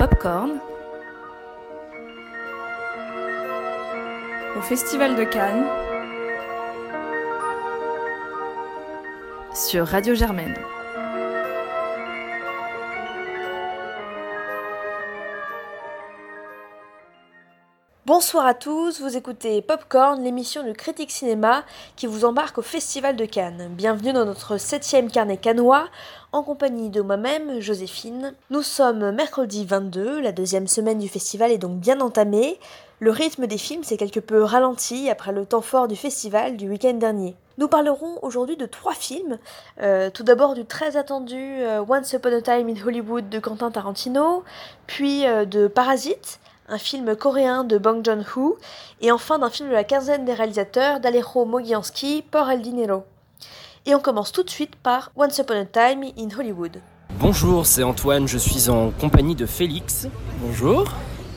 Popcorn au Festival de Cannes sur Radio Germaine. Bonsoir à tous, vous écoutez Popcorn, l'émission du Critique Cinéma qui vous embarque au Festival de Cannes. Bienvenue dans notre septième carnet cannois, en compagnie de moi-même, Joséphine. Nous sommes mercredi 22, la deuxième semaine du festival est donc bien entamée. Le rythme des films s'est quelque peu ralenti après le temps fort du festival du week-end dernier. Nous parlerons aujourd'hui de trois films. Euh, tout d'abord du très attendu euh, Once Upon a Time in Hollywood de Quentin Tarantino, puis euh, de Parasite, un film coréen de Bong Joon-ho, et enfin d'un film de la quinzaine des réalisateurs d'Alejo Mogiansky, Por el Dinero. Et on commence tout de suite par Once Upon a Time in Hollywood. Bonjour, c'est Antoine, je suis en compagnie de Félix. Bonjour.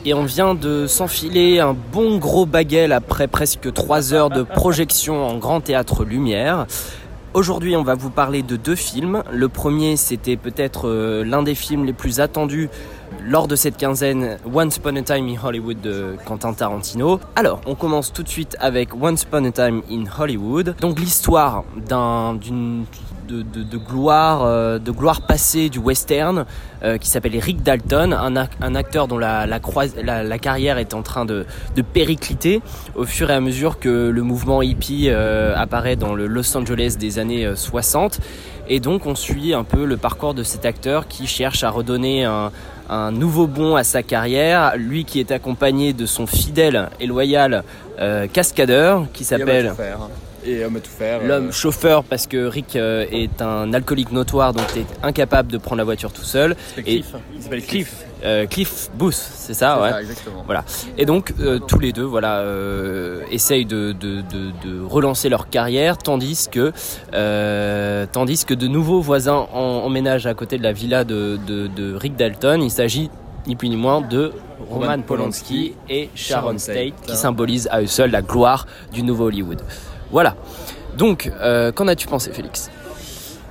Et on vient de s'enfiler un bon gros baguette après presque 3 heures de projection en grand théâtre Lumière. Aujourd'hui, on va vous parler de deux films. Le premier, c'était peut-être euh, l'un des films les plus attendus lors de cette quinzaine, Once Upon a Time in Hollywood de Quentin Tarantino. Alors, on commence tout de suite avec Once Upon a Time in Hollywood. Donc l'histoire d'un, d'une de, euh, gloire passée du western euh, qui s'appelle Rick Dalton, un, acteur dont la, carrière est en train de, de, péricliter au fur et à mesure que le mouvement hippie euh, apparaît dans le Los Angeles des années 60. Et donc on suit un peu le parcours de cet acteur qui cherche à redonner un, un nouveau bond à sa carrière, lui qui est accompagné de son fidèle et loyal euh, cascadeur qui s'appelle et homme à tout faire. L'homme chauffeur parce que Rick euh, est un alcoolique notoire donc est incapable de prendre la voiture tout seul. Cliff. Il s'appelle Cliff. Euh, Cliff Booth, c'est ça, ouais. Ça, exactement. Voilà. Et donc euh, tous les deux, voilà, euh, essayent de, de, de, de, relancer leur carrière, tandis que tandis que de nouveaux voisins emménagent à côté de la villa de, de Rick Dalton. Il s'agit ni plus ni moins de Roman Polanski et Sharon Tate, qui symbolisent à eux seuls la gloire du nouveau Hollywood. Voilà. Donc, euh, qu'en as-tu pensé, Félix?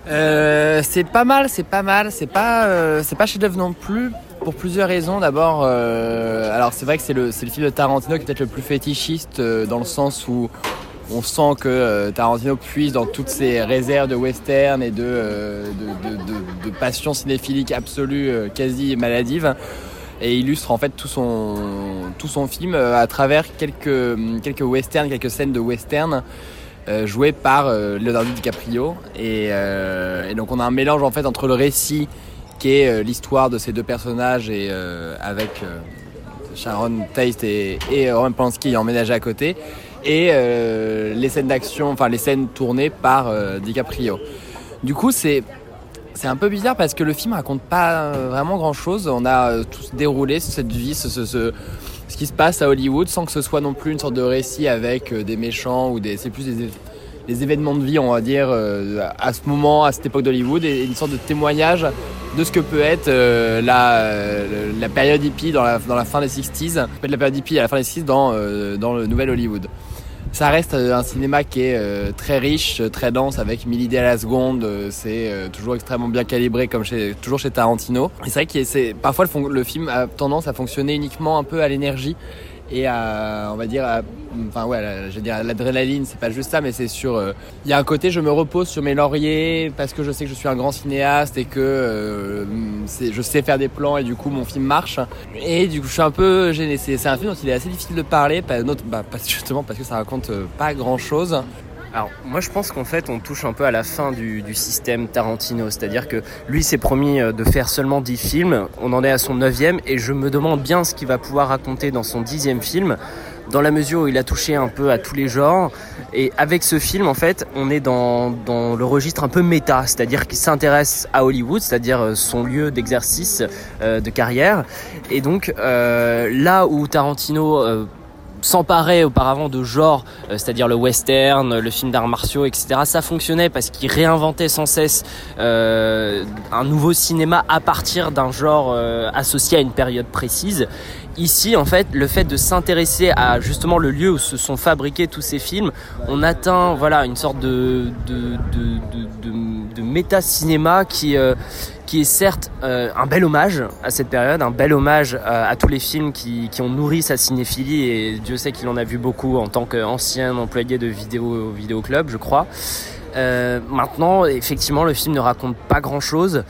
Euh, C'est pas mal, c'est pas mal. C'est pas, euh, c'est pas chef-d'œuvre non plus. Pour plusieurs raisons. D'abord, alors c'est vrai que c'est le, film de Tarantino qui est peut-être le plus fétichiste dans le sens où on sent que Tarantino puise dans toutes ses réserves de western et de, de, de passion cinéphilique absolue, quasi maladive et illustre en fait tout son, tout son film à travers quelques, quelques westerns, quelques scènes de western euh, jouées par euh, Leonardo DiCaprio. Et, euh, et, donc on a un mélange en fait entre le récit qui est l'histoire de ces deux personnages et avec Sharon Tate et, et Roman Polanski emménagé à côté et les scènes d'action, enfin les scènes tournées par DiCaprio. Du coup c'est c'est un peu bizarre parce que le film raconte pas vraiment grand chose. On a tous déroulé cette vie, ce, ce, ce, ce, qui se passe à Hollywood sans que ce soit non plus une sorte de récit avec des méchants ou des. C'est plus des, des, événements de vie, on va dire, à ce moment, à cette époque d'Hollywood et une sorte de témoignage de ce que peut être euh, la, la période hippie dans la, dans la fin des 60s, peut être la période hippie à la fin des 60s dans, euh, dans le nouvel Hollywood ça reste un cinéma qui est euh, très riche, très dense, avec mille idées à la seconde. Euh, c'est euh, toujours extrêmement bien calibré, comme chez, toujours chez Tarantino. C'est vrai que parfois le, film a tendance à fonctionner uniquement un peu à l'énergie et à, on va dire, à, enfin ouais, je veux l'adrénaline, c'est pas juste ça, mais c'est sur, il euh, y a un côté, je me repose sur mes lauriers parce que je sais que je suis un grand cinéaste et que euh, je sais faire des plans et du coup mon film marche. Et du coup, je suis un peu gêné. C'est un film dont il est assez difficile de parler, pas, bah, justement parce que ça raconte euh, pas grand chose. Alors moi je pense qu'en fait on touche un peu à la fin du, du système Tarantino, c'est-à-dire que lui s'est promis euh, de faire seulement 10 films, on en est à son neuvième et je me demande bien ce qu'il va pouvoir raconter dans son dixième film, dans la mesure où il a touché un peu à tous les genres. Et avec ce film en fait on est dans, dans le registre un peu méta, c'est-à-dire qu'il s'intéresse à Hollywood, c'est-à-dire euh, son lieu d'exercice euh, de carrière. Et donc euh, là où Tarantino euh, s'emparer auparavant de genres, euh, c'est-à-dire le western, le film d'arts martiaux, etc. Ça fonctionnait parce qu'il réinventait sans cesse euh, un nouveau cinéma à partir d'un genre euh, associé à une période précise. ici, en fait, le fait de s'intéresser à justement le lieu où se sont fabriqués tous ces films, on atteint voilà une sorte de de, de, de, de méta-cinéma qui euh, qui est certes euh, un bel hommage à cette période, un bel hommage euh, à tous les films qui, ont nourri sa cinéphilie et Dieu sait qu'il en a vu beaucoup en tant qu'ancien employé de vidéo vidéo club, je crois. Euh, maintenant, effectivement, le film ne raconte pas grand-chose.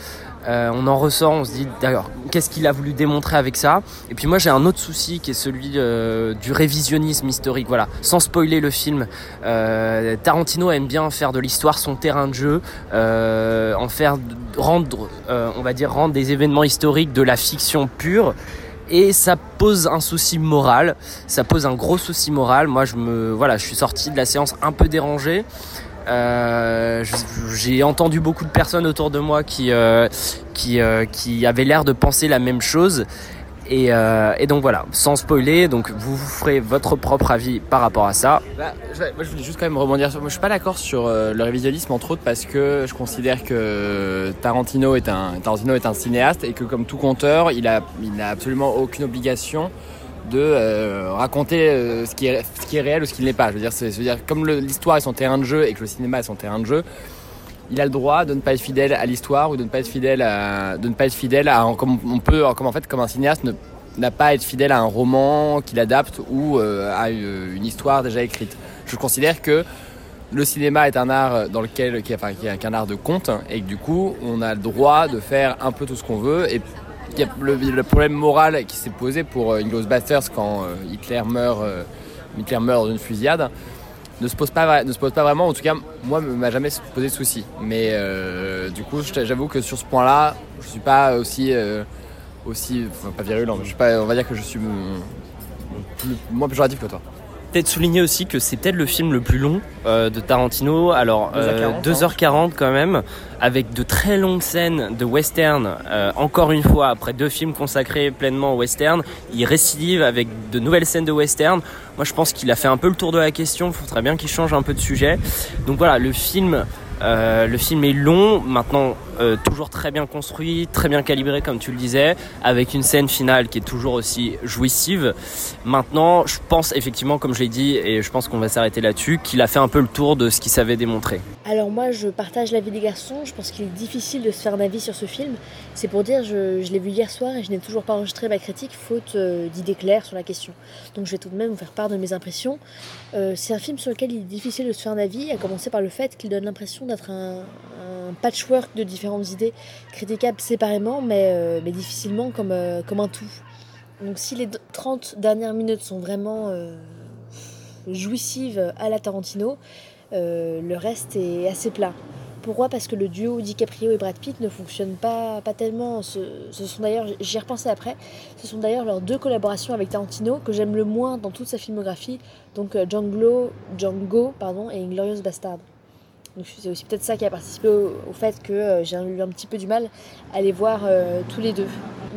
Euh, on en ressort, on se dit d'ailleurs qu'est-ce qu'il a voulu démontrer avec ça. Et puis moi j'ai un autre souci qui est celui euh, du révisionnisme historique. Voilà, sans spoiler le film, euh, Tarantino aime bien faire de l'histoire son terrain de jeu, euh, en faire rendre, euh, on va dire rendre des événements historiques de la fiction pure. Et ça pose un souci moral, ça pose un gros souci moral. Moi, je me, voilà, je suis sorti de la séance un peu dérangé. Euh, j'ai entendu beaucoup de personnes autour de moi qui euh, qui, euh, qui avaient l'air de penser la même chose. Et, et, donc voilà, sans spoiler, donc vous, ferez votre propre avis par rapport à ça. Bah, je, moi je voulais juste quand même rebondir sur. Moi je suis pas d'accord sur le révisionnisme entre autres parce que je considère que Tarantino est un Tarantino est un cinéaste et que comme tout conteur, il a il n'a absolument aucune obligation de euh, raconter euh, ce, qui est, ce qui est réel ou ce qui ne l'est pas. Je veux dire, c'est, dire comme l'histoire est son terrain de jeu et que le cinéma est son terrain de jeu, il a le droit de ne pas être fidèle à l'histoire ou de ne pas être fidèle à, de ne pas être fidèle à, comme on peut, en fait, comme un cinéaste ne, n'a pas à être fidèle à un roman qu'il adapte ou euh, à une histoire déjà écrite. Je considère que le cinéma est un art dans lequel, qui, enfin, qui est un art de conte et que du coup, on a le droit de faire un peu tout ce qu'on veut le, problème moral qui s'est posé pour Inglourious Basterds quand euh, Hitler meurt, euh, Hitler meurt dans une fusillade. Ne se pose pas ne se pose pas vraiment. En tout cas moi m'a jamais posé de souci mais euh, du coup j'avoue que sur ce point là je suis pas aussi euh, aussi enfin, pas virulent je suis pas on va dire que je suis plus, moins péjoratif que toi peut-être souligner aussi que c'est peut-être le film le plus long euh, de Tarantino. Alors 2h40, 2h40 quand même, avec de très longues scènes de western. Euh, encore une fois, après deux films consacrés pleinement au western, il récidive avec de nouvelles scènes de western. Moi, je pense qu'il a fait un peu le tour de la question. Il faudrait bien qu'il change un peu de sujet. Donc voilà, le film. Euh, le film est long, maintenant euh, toujours très bien construit, très bien calibré comme tu le disais, avec une scène finale qui est toujours aussi jouissive. Maintenant, je pense effectivement, comme je l'ai dit, et je pense qu'on va s'arrêter là-dessus, qu'il a fait un peu le tour de ce qu'il savait démontrer. Alors moi, je partage l'avis des garçons. Je pense qu'il est difficile de se faire un avis sur ce film. C'est pour dire, je, je l'ai vu hier soir et je n'ai toujours pas enregistré ma critique, faute euh, d'idées claires sur la question. Donc je vais tout de même vous faire part de mes impressions. Euh, c'est un film sur lequel il est difficile de se faire un avis, à commencer par le fait qu'il donne l'impression d'être un, patchwork de différentes idées, critiquables séparément, mais, euh, mais difficilement comme, euh, comme un tout. Donc si les 30 dernières minutes sont vraiment euh, jouissives à la Tarantino, le reste est assez plat. Pourquoi? Parce que le duo DiCaprio et Brad Pitt ne fonctionne pas, pas tellement. Ce, sont d'ailleurs, j'y repensé après, ce sont d'ailleurs leurs deux collaborations avec Tarantino que j'aime le moins dans toute sa filmographie, donc Django, Django pardon, et Inglorious Bastard. C'est aussi peut-être ça qui a participé au, fait que euh, j'ai eu un petit peu du mal à les voir euh, tous les deux.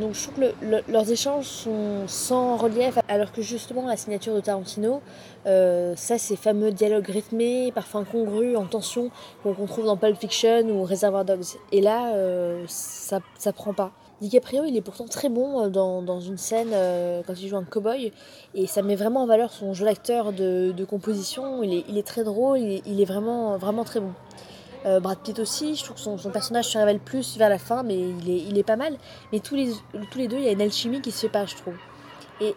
Donc je trouve que le, le, leurs échanges sont sans relief, alors que justement la signature de Tarantino, euh, ça ces fameux dialogues rythmés, parfois incongrus, en tension, qu'on trouve dans Pulp Fiction ou Reservoir Dogs. Et là, euh, ça, ça prend pas. DiCaprio, il est pourtant très bon dans, dans une scène euh, quand il joue un cowboy et ça met vraiment en valeur son jeu d'acteur de, composition. Il est, il très drôle, il est, vraiment, très bon. Euh, Brad Pitt aussi, je trouve que son, son, personnage se révèle plus vers la fin, mais il est, pas mal. Mais tous les, deux, il y a une alchimie qui se fait pas, je trouve. Et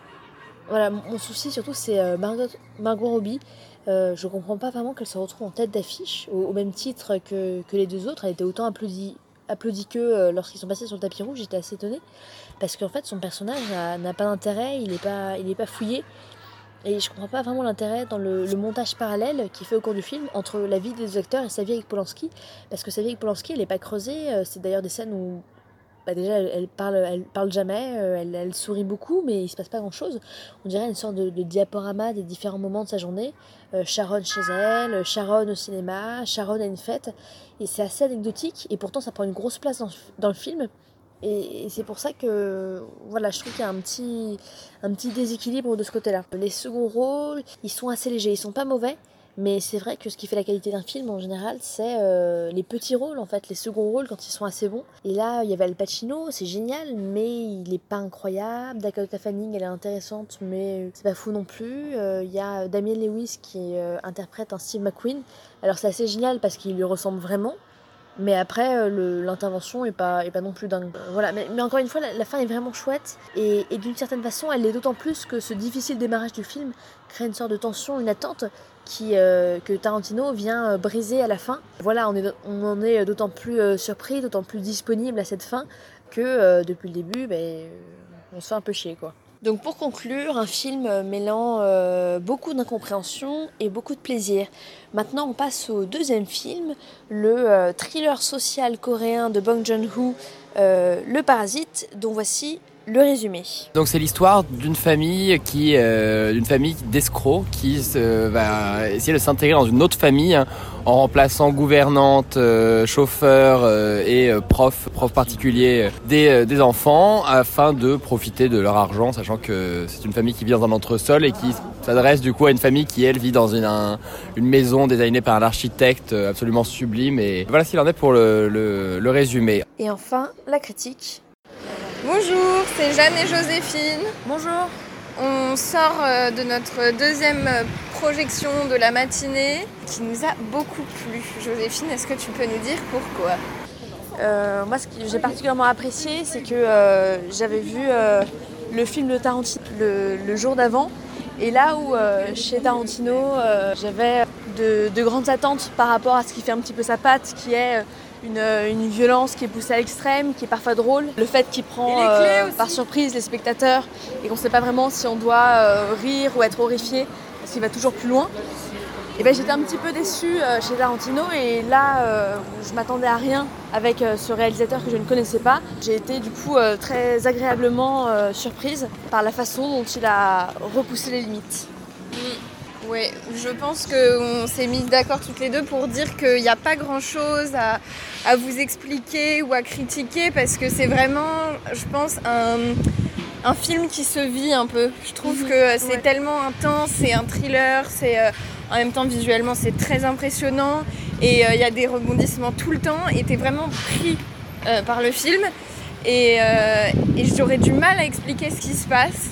voilà, mon souci surtout, c'est euh, Margot, Robbie. Euh, je comprends pas vraiment qu'elle se retrouve en tête d'affiche, au, au, même titre que, que les deux autres. Elle était autant applaudie applaudi que euh, lorsqu'ils sont passés sur le tapis rouge, j'étais assez étonnée. Parce qu'en fait son personnage n'a pas d'intérêt, il n'est pas, pas fouillé. Et je comprends pas vraiment l'intérêt dans le, le, montage parallèle qui fait au cours du film entre la vie des acteurs et sa vie avec Polanski. Parce que sa vie avec Polanski elle n'est pas creusée, euh, c'est d'ailleurs des scènes où bah déjà elle, parle, elle parle jamais, euh, elle, sourit beaucoup, mais il se passe pas grand chose. On dirait une sorte de, diaporama des différents moments de sa journée. Euh, Sharon chez elle, Sharon au cinéma, Sharon à une fête, et c'est assez anecdotique, et pourtant ça prend une grosse place dans, dans le film. Et, et c'est pour ça que voilà, je trouve qu'il y a un petit, un petit déséquilibre de ce côté-là. Les seconds rôles, ils sont assez légers, ils sont pas mauvais, Mais c'est vrai que ce qui fait la qualité d'un film en général, c'est euh, les petits rôles en fait, les seconds rôles quand ils sont assez bons. Et là, il y avait Al Pacino, c'est génial, mais il est pas incroyable. Dakota Fanning, elle est intéressante, mais c'est pas fou non plus. Euh, Il y a Damien Lewis qui euh, interprète un Steve McQueen. Alors c'est assez génial parce qu'il lui ressemble vraiment. Mais après, l'intervention est pas, est pas non plus dingue. Voilà, mais, encore une fois, la, la fin est vraiment chouette. Et, et d'une certaine façon, elle l'est d'autant plus que ce difficile démarrage du film crée une sorte de tension, une attente euh, que Tarantino vient euh, briser à la fin. Voilà, on, en est d'autant plus euh, surpris, d'autant plus disponible à cette fin que depuis le début, ben, on se fait un peu chier quoi. Donc pour conclure, un film mêlant beaucoup d'incompréhension et beaucoup de plaisir. Maintenant on passe au deuxième film, le thriller social coréen de Bong Joon-ho, Le Parasite, dont voici le résumé. Donc c'est l'histoire d'une famille qui, euh, d'une famille d'escrocs qui va essayer de s'intégrer dans une autre famille hein, en remplaçant gouvernante, euh, chauffeur euh, et euh, prof, prof particulier euh, des, euh, des enfants afin de profiter de leur argent, sachant que c'est une famille qui vit dans un entresol et qui s'adresse du coup à une famille qui elle vit dans une, un- une maison designée par un architecte absolument sublime. Et voilà ce qu'il en est pour le, le, le résumé. Et enfin, la critique. Bonjour, c'est Jeanne et Joséphine. Bonjour. On sort euh, de notre deuxième euh, projection de la matinée qui nous a beaucoup plu. Joséphine, est-ce que tu peux nous dire pourquoi? Euh, moi, ce que j'ai particulièrement apprécié, c'est que euh, j'avais vu euh, le film de Tarantino le, le jour d'avant. Et là où chez Tarantino, j'avais de, de grandes attentes par rapport à ce qui fait un petit peu sa patte, qui est une, euh, une violence qui est poussée à l'extrême, qui est parfois drôle. Le fait qu'il prend euh, par surprise les spectateurs et qu'on ne sait pas vraiment si on doit euh, rire ou être horrifié, parce qu'il va toujours plus loin. Et ben, j'étais un petit peu déçue euh, chez Tarantino et là je m'attendais à rien avec ce réalisateur que je ne connaissais pas. J'ai été du coup très agréablement surprise par la façon dont il a repoussé les limites. Oui, je pense qu'on s'est mis d'accord toutes les deux pour dire qu'il n'y a pas grand-chose à, à vous expliquer ou à critiquer parce que c'est vraiment, je pense, un, un film qui se vit un peu. Je trouve Mhm, que c'est ouais. tellement intense, c'est un thriller, c'est euh, en même temps visuellement c'est très impressionnant et euh, il y a des rebondissements tout le temps et t'es vraiment pris euh, par le film et, et j'aurais du mal à expliquer ce qui se passe.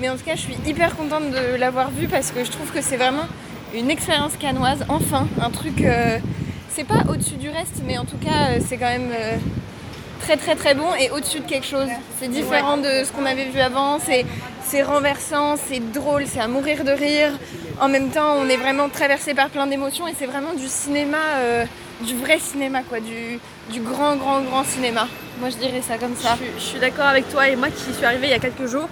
Mais en tout cas, je suis hyper contente de l'avoir vu parce que je trouve que c'est vraiment une expérience canoise. Enfin, un truc. euh, c'est pas au-dessus du reste, mais en tout cas, euh, c'est quand même euh, très très très bon et au-dessus de quelque chose. C'est différent de ce qu'on avait vu avant. C'est, renversant, c'est drôle, c'est à mourir de rire. En même temps, on est vraiment traversé par plein d'émotions et c'est vraiment du cinéma, du vrai cinéma, quoi, du, du grand grand grand cinéma. Moi, je dirais ça comme ça. Je suis d'accord avec toi et moi qui suis arrivée il y a quelques jours,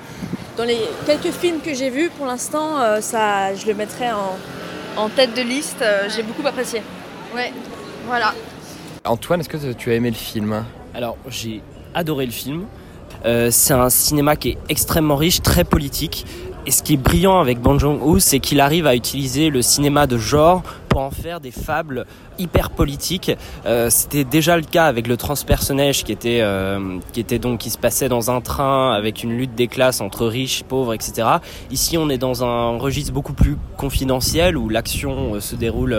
dans les quelques films que j'ai vus pour l'instant, euh, ça, je le mettrais en, en tête de liste. Euh, J'ai beaucoup apprécié. Ouais, voilà. Antoine, est-ce que tu as aimé le film? Alors, j'ai adoré le film. Euh, c'est un cinéma qui est extrêmement riche, très politique. Et ce qui est brillant avec Bong Joon-ho, c'est qu'il arrive à utiliser le cinéma de genre pour en faire des fables hyper politiques. Euh, C'était déjà le cas avec le transpersonnage qui était euh, qui était donc qui se passait dans un train avec une lutte des classes entre riches, pauvres, etc. Ici, on est dans un registre beaucoup plus confidentiel où l'action euh, se déroule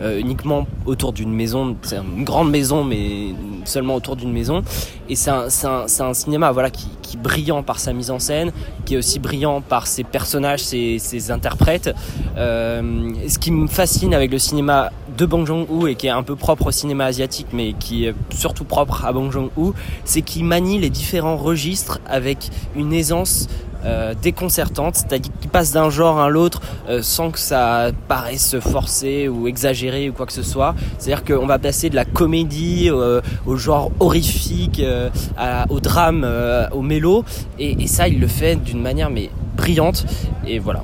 uniquement autour d'une maison. C'est une grande maison, mais seulement autour d'une maison. Et c'est un, cinéma voilà qui, est brillant par sa mise en scène, qui est aussi brillant par ses personnages, ses, ses interprètes. Ce qui me fascine avec le cinéma de Bong Joon-ho et qui est un peu propre au cinéma asiatique, mais qui est surtout propre à Bong Joon-ho, c'est qu'il manie les différents registres avec une aisance euh, déconcertante, c'est-à-dire qu'il passe d'un genre à l'autre euh, sans que ça paraisse forcé ou exagéré ou quoi que ce soit. C'est-à-dire qu'on va passer de la comédie euh, au genre horrifique, au drame, au mélo, et, et ça il le fait d'une manière mais brillante. Et voilà.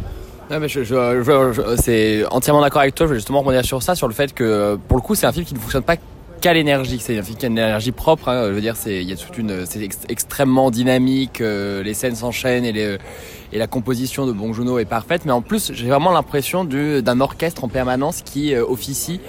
Ouais, mais je, je- je- je- c'est entièrement d'accord avec toi. Je veux justement rebondir sur ça, sur le fait que pour le coup, c'est un film qui ne fonctionne pas qu'à l'énergie. C'est un film qui a une énergie propre. hein. Je veux dire, c'est il y a toute une, c'est ex- extrêmement dynamique. euh, les scènes s'enchaînent et les et la composition de Bong Joon-ho est parfaite. Mais en plus, j'ai vraiment l'impression du- d'un orchestre en permanence qui euh, officie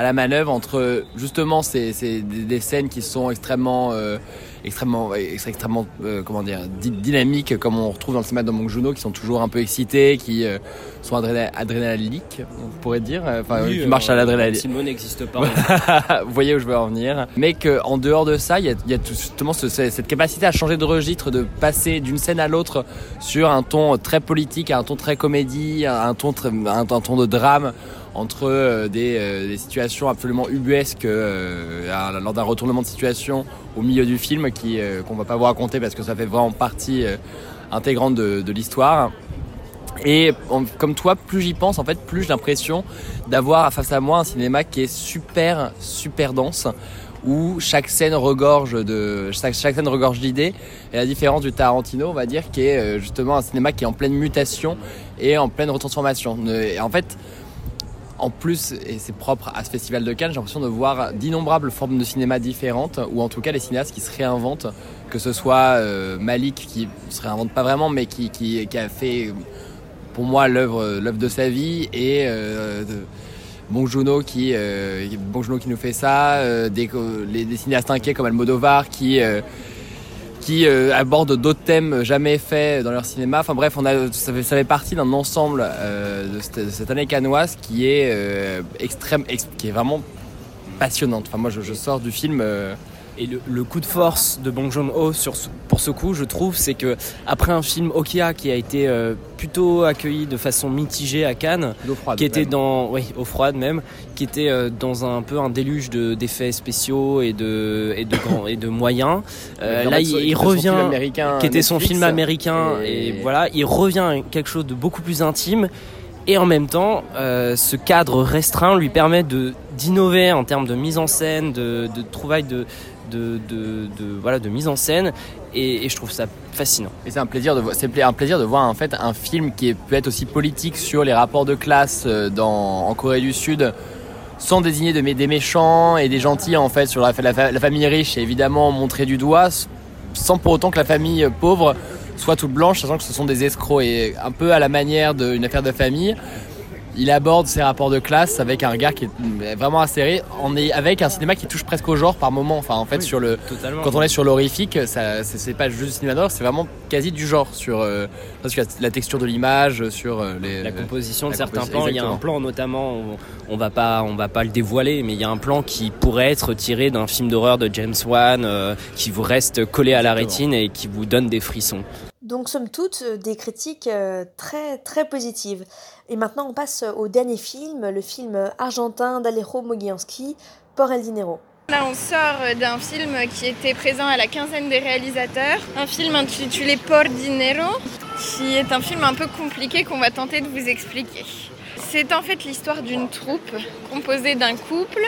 à la manœuvre entre justement ces, ces- des, scènes qui sont extrêmement euh, extrêmement extrêmement euh, comment dire dy- dynamiques comme on retrouve dans le cinéma de Bong Joon-ho qui sont toujours un peu excités qui euh, sont adréna- adrénaliques on pourrait dire enfin qui marchent à l'adrénaline Si le mot n'existe pas. vous voyez où je veux en venir. Mais qu'en dehors de ça, il y a, il y a tout- justement ce- ce- cette capacité à changer de registre, de passer d'une scène à l'autre sur un ton très politique, à un ton très comédie, à un ton, très- un, un ton de drame entre euh, des, euh, des situations absolument ubuesques euh, lors d'un retournement de situation au milieu du film qui qu'on va pas vous raconter parce que ça fait vraiment partie intégrante de, de l'histoire. Et comme toi, plus j'y pense, en fait, plus j'ai l'impression d'avoir face à moi un cinéma qui est super, super dense, où chaque scène regorge de, chaque, chaque scène regorge d'idées. Et la différence du Tarantino, on va dire, qui est justement un cinéma qui est en pleine mutation et en pleine retransformation. Et en fait, en plus, et c'est propre à ce festival de Cannes, j'ai l'impression de voir d'innombrables formes de cinéma différentes, ou en tout cas les cinéastes qui se réinventent, que ce soit euh, Malik qui se réinvente pas vraiment, mais qui, a fait pour moi l'œuvre l'œuvre de sa vie et euh, euh, qui nous fait ça euh, des, les, des cinéastes inquiets comme Almodovar qui euh, qui euh, abordent d'autres thèmes jamais faits dans leur cinéma. Enfin bref, on a, ça, fait, partie d'un ensemble euh, de, cette, année canoise qui est euh, extrême, ex- qui est vraiment passionnante. Enfin moi, je, je sors du film. Et le, le coup de force de Bong Joon-ho sur pour ce coup, je trouve, c'est que après un film Okia qui a été euh, plutôt accueilli de façon mitigée à Cannes, froide. qui était dans, oui, au froid même, qui était euh, dans un peu un déluge de d'effets spéciaux et de et de grands et de moyens. Euh, là, il, revient qui était son film américain et... Et- voilà, il revient à quelque chose de beaucoup plus intime et en même temps, euh, ce cadre restreint lui permet de d'innover en termes de mise en scène, de, de trouvailles de de, voilà de mise en scène et, je trouve ça fascinant. Et c'est un plaisir de c'est un plaisir de voir en fait un film qui est- peut être aussi politique sur les rapports de classe euh, dans, en Corée du Sud sans désigner de, des méchants et des gentils en fait sur la, fa- la fa- la famille riche et évidemment montrer du doigt sans pour autant que la famille euh, pauvre soit toute blanche sachant que ce sont des escrocs et un peu à la manière d'une affaire de famille il aborde ces rapports de classe avec un regard qui est vraiment acéré en est, avec un cinéma qui touche presque au genre par moment enfin en fait Oui. sur le Totalement. quand on est sur l'horrifique, ça, c'est, pas juste du cinéma d'horreur, c'est vraiment quasi du genre sur, euh, la, la texture de l'image, sur euh, les. la composition de la certains plans. Il y a un plan notamment, on, on va pas, on va pas le dévoiler, mais il y a un plan qui pourrait être tiré d'un film d'horreur de James Wan, euh, qui vous reste collé à la Exactement. rétine et qui vous donne des frissons. Donc, somme toute, euh, des critiques euh, très très positives. Et maintenant, on passe au dernier film, le film argentin d'Alejo Mogiansky, Por el Dinero. Là, on sort d'un film qui était présent à la quinzaine des réalisateurs, un film intitulé Por Dinero, qui est un film un peu compliqué qu'on va tenter de vous expliquer. C'est en fait l'histoire d'une troupe composée d'un couple,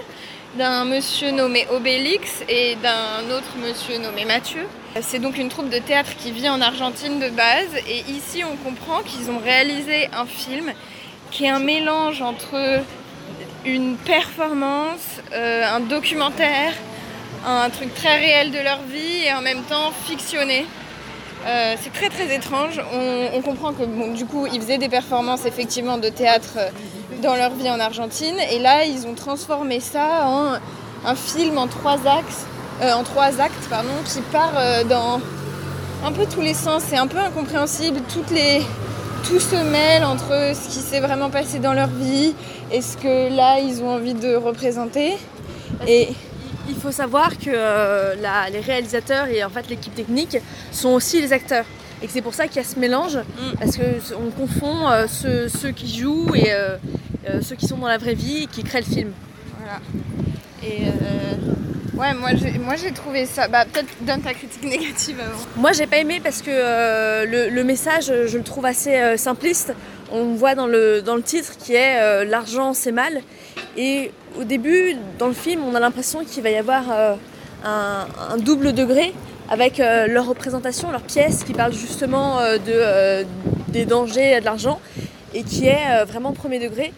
d'un monsieur nommé Obélix et d'un autre monsieur nommé Mathieu. C'est donc une troupe de théâtre qui vit en Argentine de base et ici on comprend qu'ils ont réalisé un film qui est un mélange entre une performance, euh, un documentaire, un truc très réel de leur vie et en même temps fictionné. Euh, c'est très très étrange. On, comprend que du coup ils faisaient des performances effectivement de théâtre euh, dans leur vie en Argentine et là ils ont transformé ça en un film en trois axes, euh, en trois actes pardon, qui part euh, dans un peu tous les sens. C'est un peu incompréhensible. Toutes les, tout se mêle entre ce qui s'est vraiment passé dans leur vie et ce que là ils ont envie de représenter. Et Il faut savoir que euh, la- les réalisateurs et en fait l'équipe technique sont aussi les acteurs. Et que c'est pour ça qu'il y a ce mélange, parce qu'on confond euh, ceux, ceux qui jouent et euh, euh, ceux qui sont dans la vraie vie et qui créent le film. voilà. Et ouais, moi j'ai, moi j'ai trouvé ça. Bah peut-être donne ta critique négative avant. Moi j'ai pas aimé parce que le, le message je le trouve assez simpliste. On voit dans le, dans le titre qui est l'argent c'est mal. Et au début dans le film on a l'impression qu'il va y avoir un, un double degré avec euh, leur représentation, leur pièce qui parle justement euh, euh, des dangers de l'argent et qui est euh, vraiment premier degré.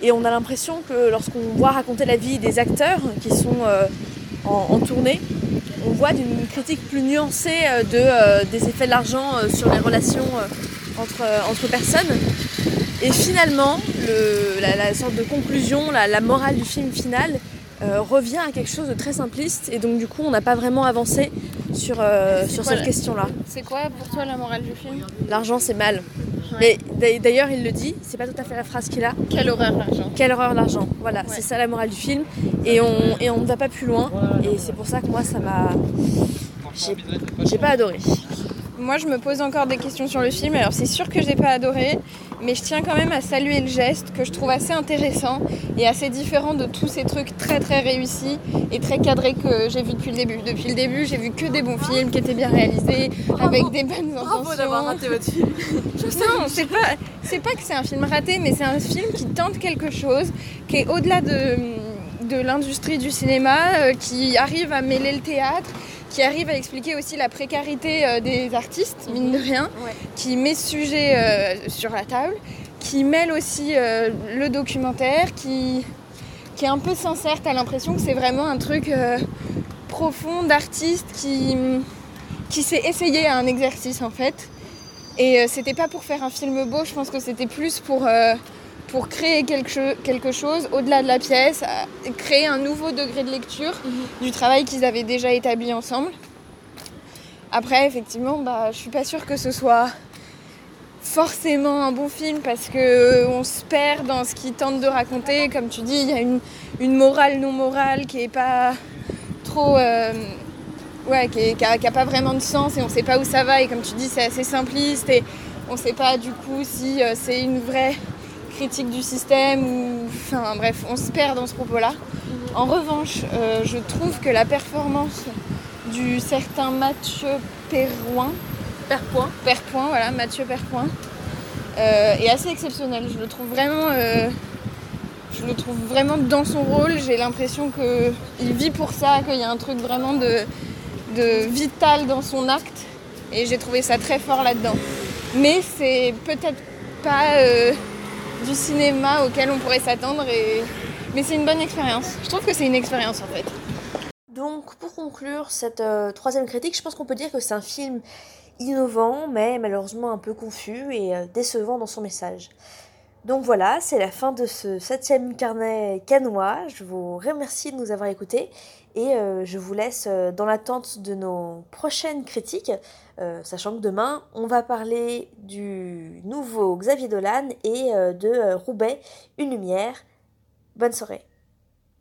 Et on a l'impression que lorsqu'on voit raconter la vie des acteurs qui sont en, tournée, on voit d'une critique plus nuancée de, des effets de l'argent sur les relations entre, personnes. Et finalement, le, la, sorte de conclusion, la, morale du film final revient à quelque chose de très simpliste et donc du coup on n'a pas vraiment avancé sur, euh, sur cette la- question-là. C'est quoi pour toi la morale du film? L'argent c'est mal. Ouais. Mais d'a- d'ailleurs il le dit, c'est pas tout à fait la phrase qu'il a. Quelle horreur l'argent. Quelle horreur l'argent. Voilà, Ouais. c'est ça la morale du film et on, et on ne va pas plus loin et c'est pour ça que moi ça m'a... J'ai j'ai pas adoré. Moi, je me pose encore des questions sur le film. Alors, c'est sûr que je n'ai pas adoré, mais je tiens quand même à saluer le geste que je trouve assez intéressant et assez différent de tous ces trucs très très réussis et très cadrés que j'ai vus depuis le début. Depuis le début, j'ai vu que des bons films qui étaient bien réalisés, avec des bonnes intentions. votre film. Non, c'est pas, c'est pas que c'est un film raté, mais c'est un film qui tente quelque chose, qui est au-delà de, de l'industrie du cinéma, euh, qui arrive à mêler le théâtre, qui arrive à expliquer aussi la précarité euh, des artistes, mine de rien, Ouais. qui met ce sujet euh, sur la table, qui mêle aussi euh, le documentaire, qui, qui est un peu sincère. T'as l'impression que c'est vraiment un truc profond d'artiste qui, qui s'est essayé à un exercice en fait. Et c'était pas pour faire un film beau, je pense que c'était plus pour, pour créer quelque, cho- quelque chose au-delà de la pièce, créer un nouveau degré de lecture du travail qu'ils avaient déjà établi ensemble. Après, effectivement, bah, je suis pas sûre que ce soit forcément un bon film parce que euh, on se perd dans ce qu'il tente de raconter. Comme tu dis, il y a une, une morale non morale qui est pas trop. euh, ouais, qui, est- qui a, qui a pas vraiment de sens et on sait pas où ça va. Et comme tu dis, c'est assez simpliste et on sait pas du coup si euh, c'est une vraie critique du système ou. Enfin bref, on se perd dans ce propos-là. En revanche, euh, je trouve que la performance du certain Mathieu Perroin, Perpoint. Perpoint, voilà, Mathieu Perpoint, euh, est assez exceptionnelle. Je le trouve vraiment. euh, je le trouve vraiment dans son rôle. J'ai l'impression qu'il vit pour ça, qu'il y a un truc vraiment de, de vital dans son acte. Et j'ai trouvé ça très fort là-dedans. Mais c'est peut-être pas euh, du cinéma auquel on pourrait s'attendre. Mais c'est une bonne expérience. Je trouve que c'est une expérience en fait. Donc, pour conclure cette euh, troisième critique, je pense qu'on peut dire que c'est un film innovant, mais malheureusement un peu confus et euh, décevant dans son message. Donc voilà, c'est la fin de ce septième carnet canois. Je vous remercie de nous avoir écoutés et euh, je vous laisse euh, dans l'attente de nos prochaines critiques, euh, sachant que demain, on va parler du nouveau Xavier Dolan et de Roubaix, une lumière. Bonne soirée.